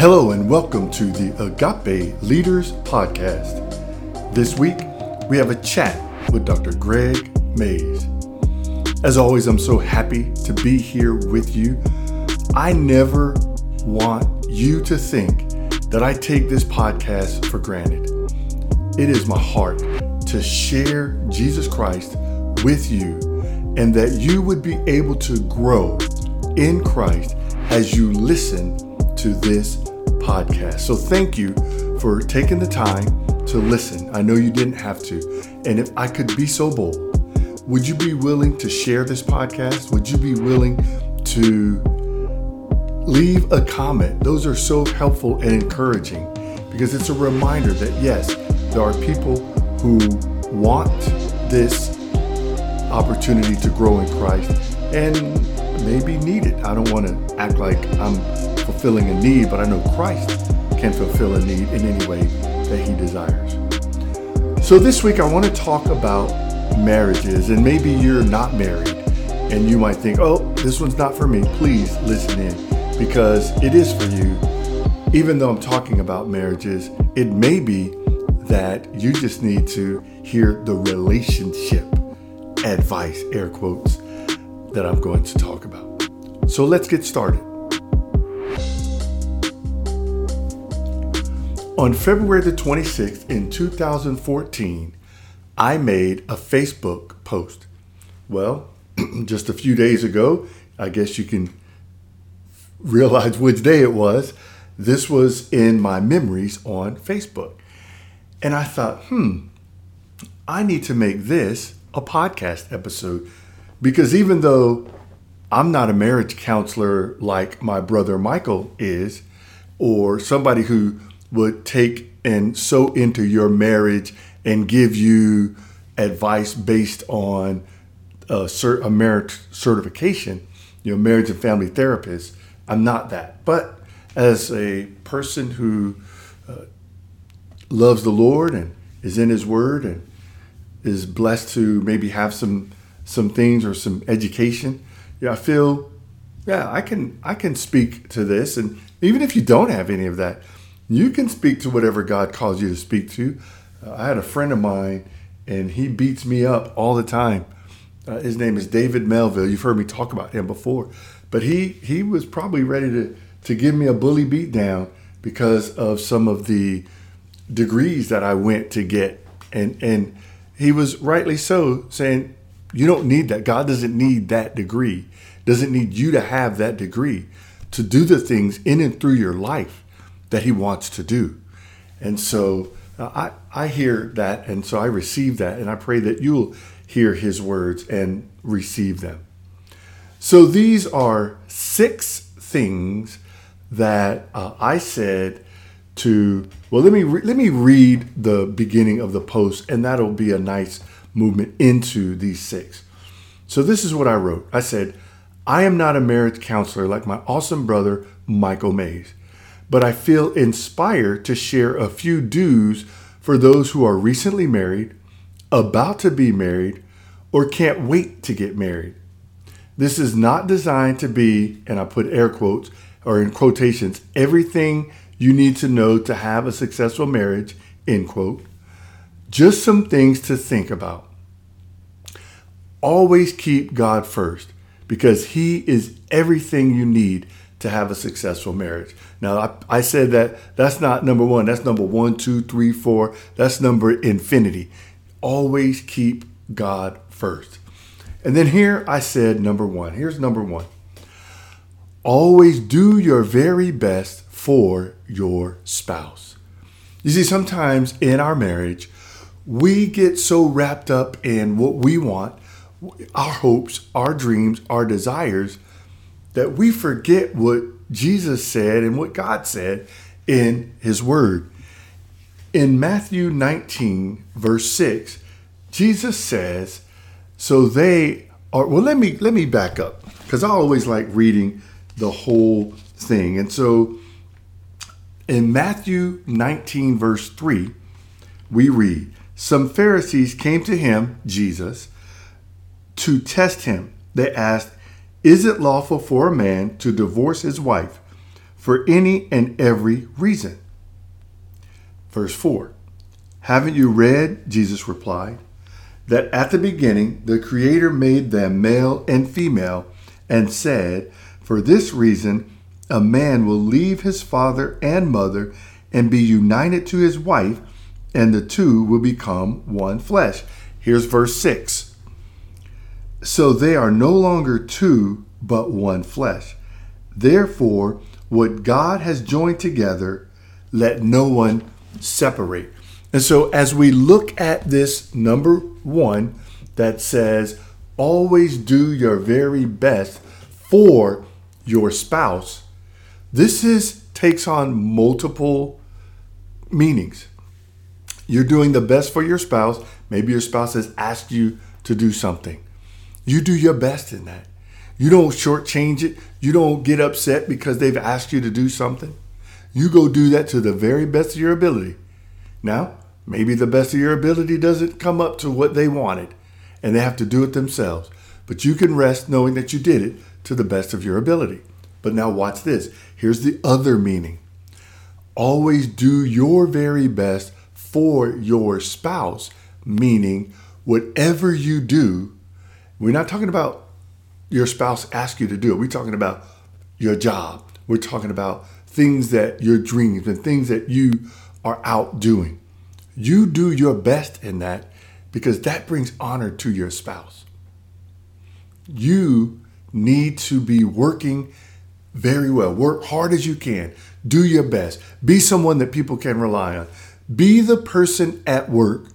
Hello, and welcome to the Agape Leaders Podcast. This week, we have a chat with Dr. Gregg Mays. As always, I'm so happy to be here with you. I never want you to think that I take this podcast for granted. It is my heart to share Jesus Christ with you and that you would be able to grow in Christ as you listen to this podcast. So thank you for taking the time to listen. I know you didn't have to. And if I could be so bold, would you be willing to share this podcast? Would you be willing to leave a comment? Those are so helpful and encouraging because it's a reminder that yes, there are people who want this opportunity to grow in Christ and maybe need it. I don't want to act like I'm fulfilling a need, but I know Christ can fulfill a need in any way that He desires. So this week, I want to talk about marriages, and maybe you're not married and you might think, oh, this one's not for me. Please listen in because it is for you. Even though I'm talking about marriages, it may be that you just need to hear the relationship advice, air quotes, that I'm going to talk about. So let's get started. On February the 26th in 2014, I made a Facebook post. Well, just a few days ago, I guess you can realize which day it was. This was in my memories on Facebook. And I thought, hmm, I need to make this a podcast episode because even though I'm not a marriage counselor like my brother Michael is, or somebody who would take and so into your marriage and give you advice based on a, cert, a marriage certification, you know, marriage and family therapist. I'm not that. But as a person who uh, loves the Lord and is in His Word and is blessed to maybe have some some things or some education, yeah, I feel, yeah, I can I can speak to this, and even if you don't have any of that, you can speak to whatever God calls you to speak to. Uh, I had a friend of mine, and he beats me up all the time. Uh, his name is David Melville. You've heard me talk about him before, but he he was probably ready to to give me a bully beat down because of some of the degrees that I went to get, and and he was rightly so saying, you don't need that. God doesn't need that degree. Doesn't need you to have that degree to do the things in and through your life that he wants to do. And so uh, I, I hear that, and so I receive that, and I pray that you'll hear his words and receive them. So these are six things that uh, I said to. Well, let me re- let me read the beginning of the post, and that'll be a nice movement into these six. So this is what I wrote. I said, "I am not a marriage counselor like my awesome brother Michael Mays but I feel inspired to share a few do's for those who are recently married, about to be married, or can't wait to get married. This is not designed to be, and I put air quotes or in quotations, everything you need to know to have a successful marriage, end quote. Just some things to think about. Always keep God first because He is everything you need to have a successful marriage. Now, I, I, said that that's not number one. That's number one, two, three, four. That's number infinity. Always keep God first. And then here I said number one. Here's number one. Always do your very best for your spouse. You see, sometimes in our marriage, we get so wrapped up in what we want, our hopes, our dreams, our desires that we forget what Jesus said and what God said in His Word. In Matthew 19, verse 6, Jesus says, So they are, well, let me, let me back up because I always like reading the whole thing. And so in Matthew 19, verse 3, we read, Some Pharisees came to him, Jesus, to test him. They asked, is it lawful for a man to divorce his wife for any and every reason. Verse 4 Haven't you read, Jesus replied, that at the beginning the Creator made them male and female and said, For this reason, a man will leave his father and mother and be united to his wife, and the two will become one flesh. Here's verse 6. So they are no longer two, but one flesh. Therefore, what God has joined together, let no one separate. And so, as we look at this number one that says, always do your very best for your spouse, this is takes on multiple meanings. You're doing the best for your spouse. Maybe your spouse has asked you to do something. You do your best in that. You don't shortchange it. You don't get upset because they've asked you to do something. You go do that to the very best of your ability. Now, maybe the best of your ability doesn't come up to what they wanted and they have to do it themselves. But you can rest knowing that you did it to the best of your ability. But now, watch this. Here's the other meaning always do your very best for your spouse, meaning whatever you do, we're not talking about your spouse ask you to do it. We're talking about your job. We're talking about things that your dreams and things that you are out doing. You do your best in that because that brings honor to your spouse. You need to be working very well. Work hard as you can. Do your best. Be someone that people can rely on. Be the person at work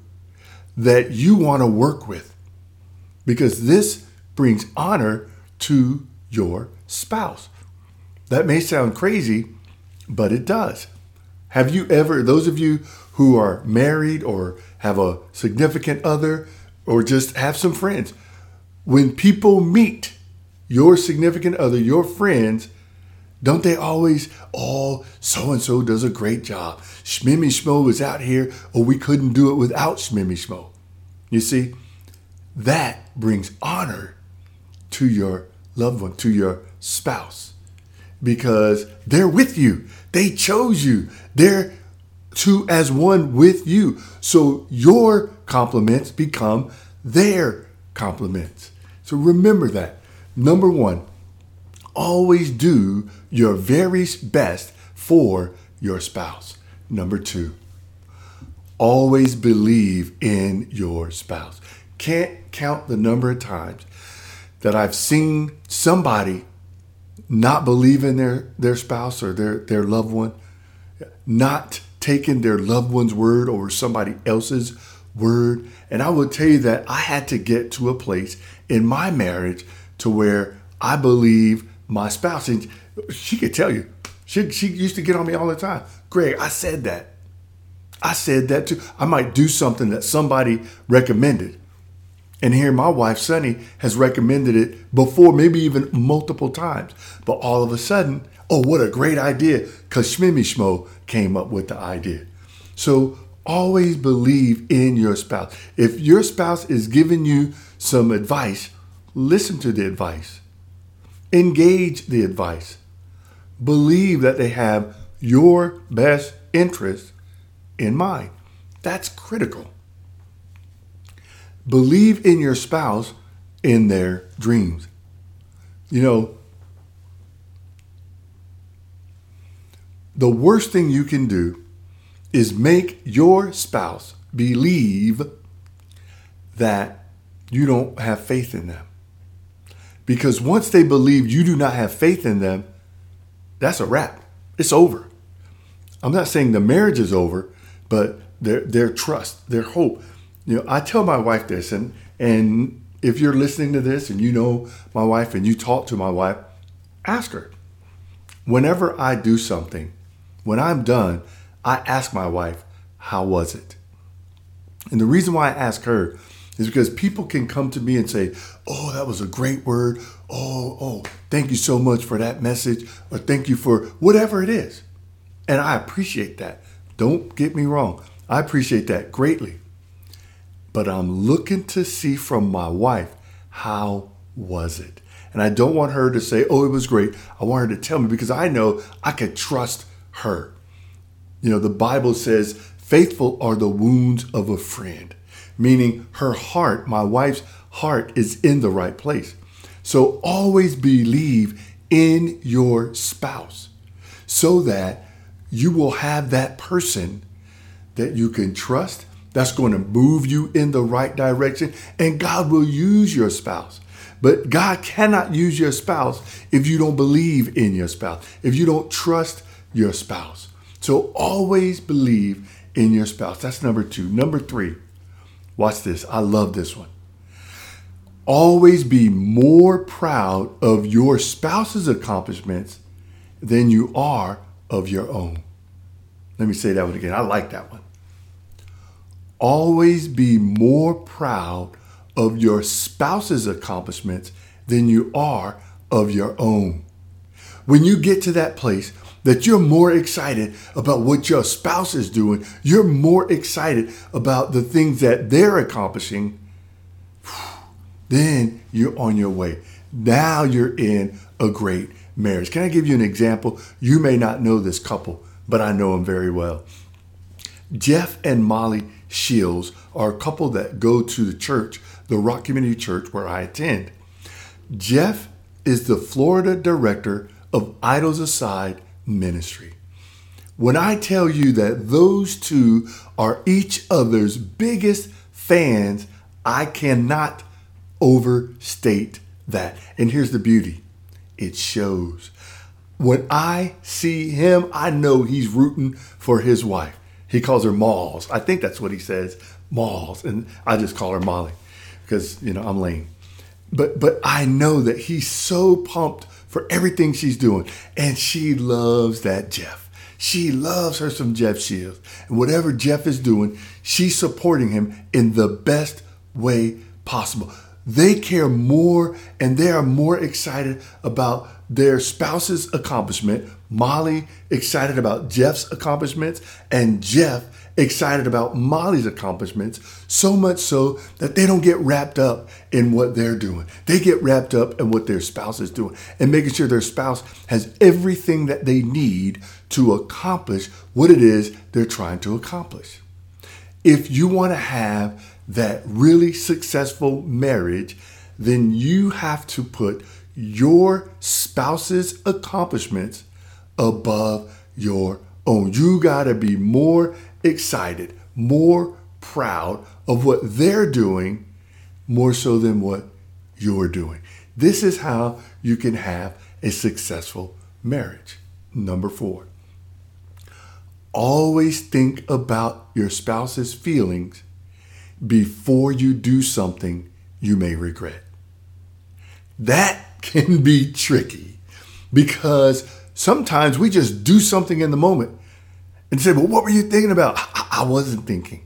that you want to work with because this brings honor to your spouse. That may sound crazy, but it does. Have you ever, those of you who are married or have a significant other or just have some friends, when people meet your significant other, your friends, don't they always, oh, so and so does a great job. Shmimmy Schmo was out here, or we couldn't do it without Shmimmy Schmo. You see, that brings honor to your loved one, to your spouse, because they're with you. They chose you. They're two as one with you. So your compliments become their compliments. So remember that. Number one, always do your very best for your spouse. Number two, always believe in your spouse. Can't count the number of times that I've seen somebody not believe in their, their spouse or their, their loved one, not taking their loved one's word over somebody else's word. And I will tell you that I had to get to a place in my marriage to where I believe my spouse, and she could tell you, she, she used to get on me all the time. Gregg, I said that. I said that too. I might do something that somebody recommended. And here my wife, Sunny, has recommended it before, maybe even multiple times. But all of a sudden, oh, what a great idea, because Shmimmy Schmo came up with the idea. So always believe in your spouse. If your spouse is giving you some advice, listen to the advice engage the advice, believe that they have your best interest in mind. That's critical. Believe in your spouse in their dreams. You know, the worst thing you can do is make your spouse believe that you don't have faith in them. Because once they believe you do not have faith in them, that's a wrap. It's over. I'm not saying the marriage is over, but their their trust, their hope. You know, I tell my wife this, and and if you're listening to this and you know my wife and you talk to my wife, ask her. Whenever I do something, when I'm done, I ask my wife, "How was it?" And the reason why I ask her is because people can come to me and say, Oh, that was a great word. Oh, oh, thank you so much for that message, or thank you for whatever it is. And I appreciate that. Don't get me wrong, I appreciate that greatly. But I'm looking to see from my wife, how was it? And I don't want her to say, oh, it was great. I want her to tell me because I know I could trust her. You know, the Bible says, faithful are the wounds of a friend, meaning her heart, my wife's heart, is in the right place. So always believe in your spouse so that you will have that person that you can trust that's going to move you in the right direction and God will use your spouse. But God cannot use your spouse if you don't believe in your spouse, if you don't trust your spouse. So always believe in your spouse. That's number two. Number three, watch this. I love this one. Always be more proud of your spouse's accomplishments than you are of your own. Let me say that one again. I like that one. Always be more proud of your spouse's accomplishments than you are of your own. When you get to that place that you're more excited about what your spouse is doing, you're more excited about the things that they're accomplishing, then you're on your way. Now you're in a great marriage. Can I give you an example? You may not know this couple, but I know them very well. Jeff and Molly Shields are a couple that go to the church, the Rock Community Church where I attend. Jeff is the Florida director of Idols Aside Ministry. When I tell you that those two are each other's biggest fans, I cannot overstate that. And here's the beauty it shows. When I see him, I know he's rooting for his wife. He calls her Malls. I think that's what he says, Malls. And I just call her Molly because, you know, I'm lame. But but I know that he's so pumped for everything she's doing. And she loves that Jeff. She loves her some Jeff Shields. And whatever Jeff is doing, she's supporting him in the best way possible. They care more and they are more excited about their spouse's accomplishment. Molly excited about Jeff's accomplishments and Jeff excited about Molly's accomplishments, so much so that they don't get wrapped up in what they're doing. They get wrapped up in what their spouse is doing and making sure their spouse has everything that they need to accomplish what it is they're trying to accomplish. If you want to have that really successful marriage, then you have to put your spouse's accomplishments above your own. You got to be more excited, more proud of what they're doing, more so than what you're doing. This is how you can have a successful marriage. Number four, always think about your spouse's feelings before you do something you may regret. That can be tricky because sometimes we just do something in the moment and say, well, what were you thinking about? I, wasn't thinking.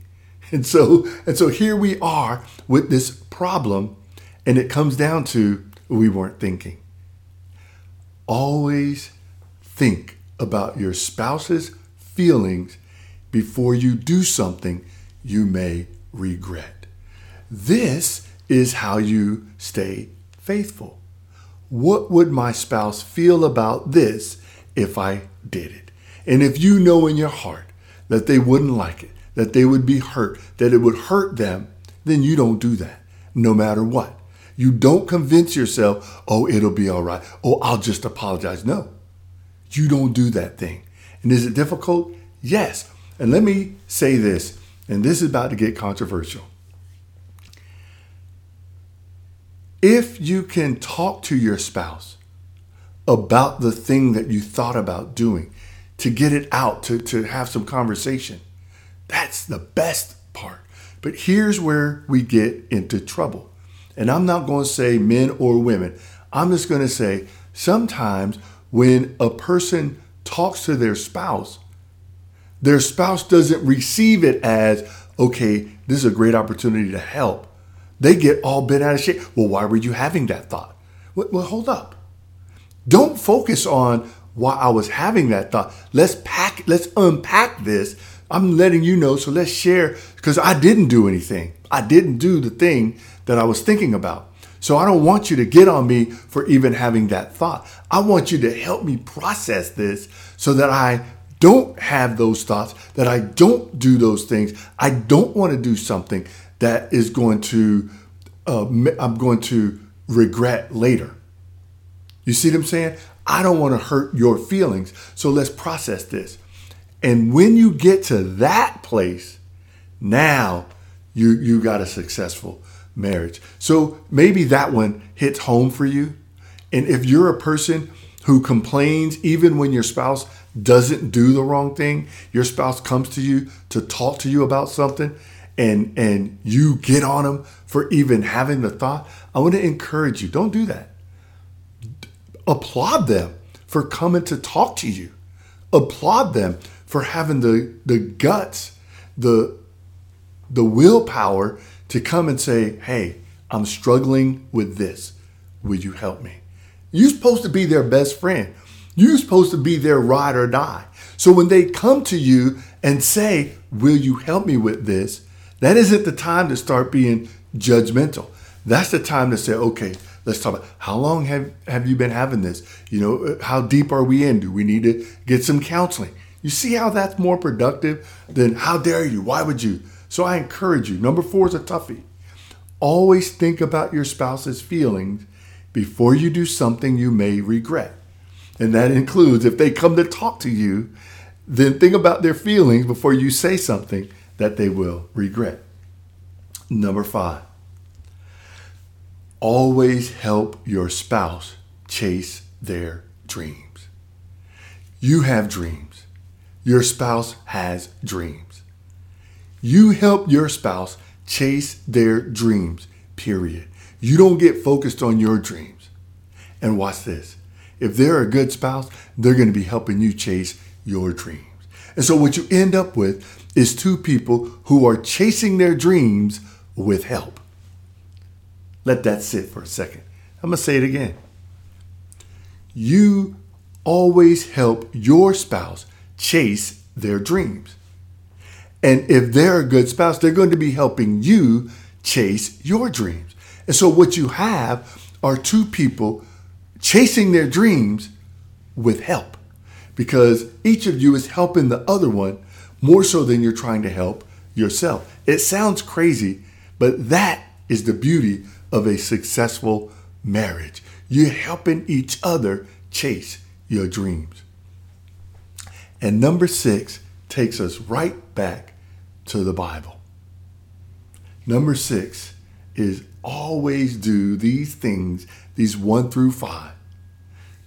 And so, and so here we are with this problem, and it comes down to we weren't thinking. Always think about your spouse's feelings before you do something you may regret. This is how you stay faithful. What would my spouse feel about this if I did it? And if you know in your heart that they wouldn't like it, that they would be hurt, that it would hurt them, then you don't do that, no matter what. You don't convince yourself, oh, it'll be all right. Oh, I'll just apologize. No, you don't do that thing. And is it difficult? Yes. And let me say this, and this is about to get controversial. If you can talk to your spouse about the thing that you thought about doing, to get it out, to, to have some conversation. That's the best part. But here's where we get into trouble. And I'm not going to say men or women. I'm just going to say sometimes when a person talks to their spouse, their spouse doesn't receive it as, okay, this is a great opportunity to help. They get all bent out of shape. Well, why were you having that thought? Well, hold up. Don't focus on why I was having that thought. Let's pack, let's unpack this. I'm letting you know, so let's share because I didn't do anything. I didn't do the thing that I was thinking about. So I don't want you to get on me for even having that thought. I want you to help me process this so that I don't have those thoughts, that I don't do those things. I don't want to do something that is going to, uh, I'm going to regret later. You see what I'm saying? I don't want to hurt your feelings. So let's process this. And when you get to that place, now you you got a successful marriage. So maybe that one hits home for you. And if you're a person who complains even when your spouse doesn't do the wrong thing, your spouse comes to you to talk to you about something and and you get on them for even having the thought, I want to encourage you, don't do that. Applaud them for coming to talk to you. Applaud them for having the the guts, the the willpower to come and say, hey, I'm struggling with this. Will you help me? You're supposed to be their best friend. You're supposed to be their ride or die. So when they come to you and say, Will you help me with this? That isn't the time to start being judgmental. That's the time to say, Okay, let's talk about how long have, have you been having this? You know, uh, how deep are we in? Do we need to get some counseling? You see how that's more productive than how dare you? Why would you? So I encourage you. Number four is a toughie. Always think about your spouse's feelings before you do something you may regret. And that includes if they come to talk to you, then think about their feelings before you say something that they will regret. Number five, always help your spouse chase their dreams. You have dreams. Your spouse has dreams. You help your spouse chase their dreams, period. You don't get focused on your dreams. And watch this. If they're a good spouse, they're going to be helping you chase your dreams. And so what you end up with is two people who are chasing their dreams with help. Let that sit for a second. I'm going to say it again. You always help your spouse chase their dreams. And if they're a good spouse, they're going to be helping you chase your dreams. And so what you have are two people chasing their dreams with help because each of you is helping the other one more so than you're trying to help yourself. It sounds crazy, but that is the beauty of a successful marriage. You're helping each other chase your dreams. And number six takes us right back to the Bible. Number six is always do these things, these one through five,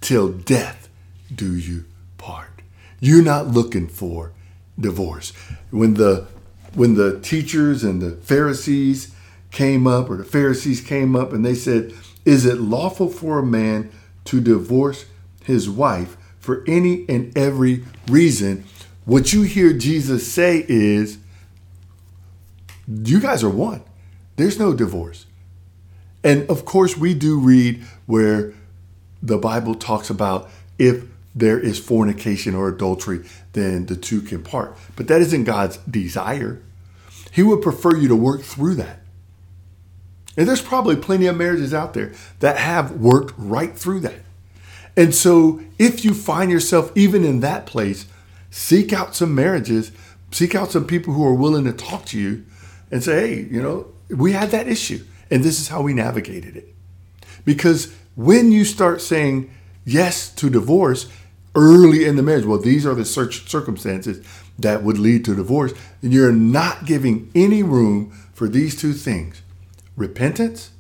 till death do you part. You're not looking for divorce. When the when the teachers and the Pharisees came up, or the Pharisees came up and they said, Is it lawful for a man to divorce his wife for any and every reason? What you hear Jesus say is, you guys are one. There's no divorce. And of course, we do read where the Bible talks about if there is fornication or adultery, then the two can part. But that isn't God's desire. He would prefer you to work through that. And there's probably plenty of marriages out there that have worked right through that. And so if you find yourself even in that place, seek out some marriages, seek out some people who are willing to talk to you and say, hey, you know, we had that issue and this is how we navigated it. Because when you start saying yes to divorce early in the marriage, well, these are the circumstances that would lead to divorce, and you're not giving any room for these two things repentance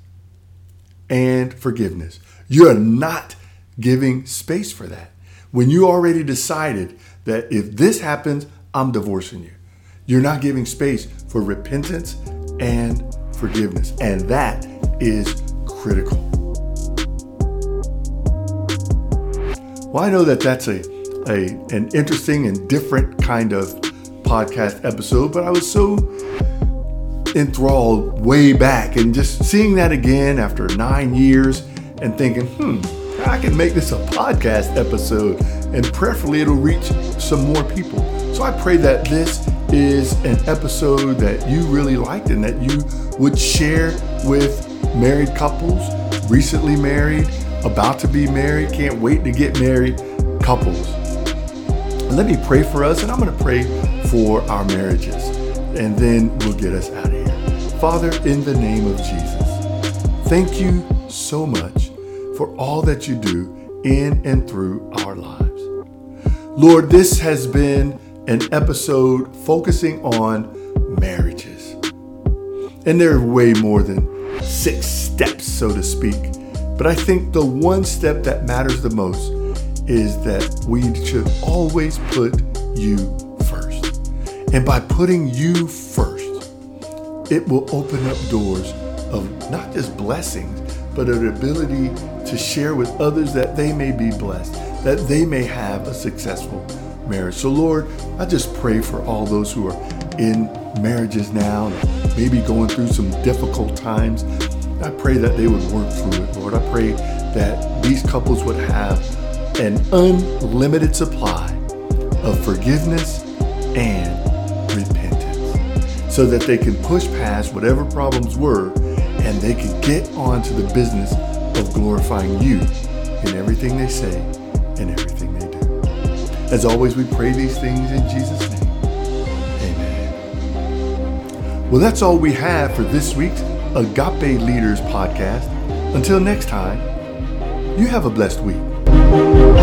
and forgiveness. You're not giving space for that. When you already decided that if this happens, I'm divorcing you. You're not giving space for repentance and forgiveness. And that is critical. Well, I know that that's a, a an interesting and different kind of podcast episode, but I was so enthralled way back and just seeing that again after nine years and thinking, hmm, I can make this a podcast episode and preferably it'll reach some more people. So I pray that this is an episode that you really liked and that you would share with married couples recently married, about to be married, can't wait to get married couples. Let me pray for us, and I'm going to pray for our marriages, and then we'll get us out of here. Father, in the name of Jesus, thank you so much for all that you do in and through our lives. Lord, this has been an episode focusing on marriages. And there are way more than six steps, so to speak. But I think the one step that matters the most is that we should always put you first. And by putting you first, it will open up doors of not just blessings, but an ability to share with others that they may be blessed that they may have a successful marriage. So, Lord, I just pray for all those who are in marriages now, maybe going through some difficult times. I pray that they would work through it, Lord. I pray that these couples would have an unlimited supply of forgiveness and repentance so that they can push past whatever problems were and they can get on to the business of glorifying you in everything they say and everything. As always, we pray these things in Jesus' name. Amen. Well, that's all we have for this week's Agape Leaders podcast. Until next time, you have a blessed week.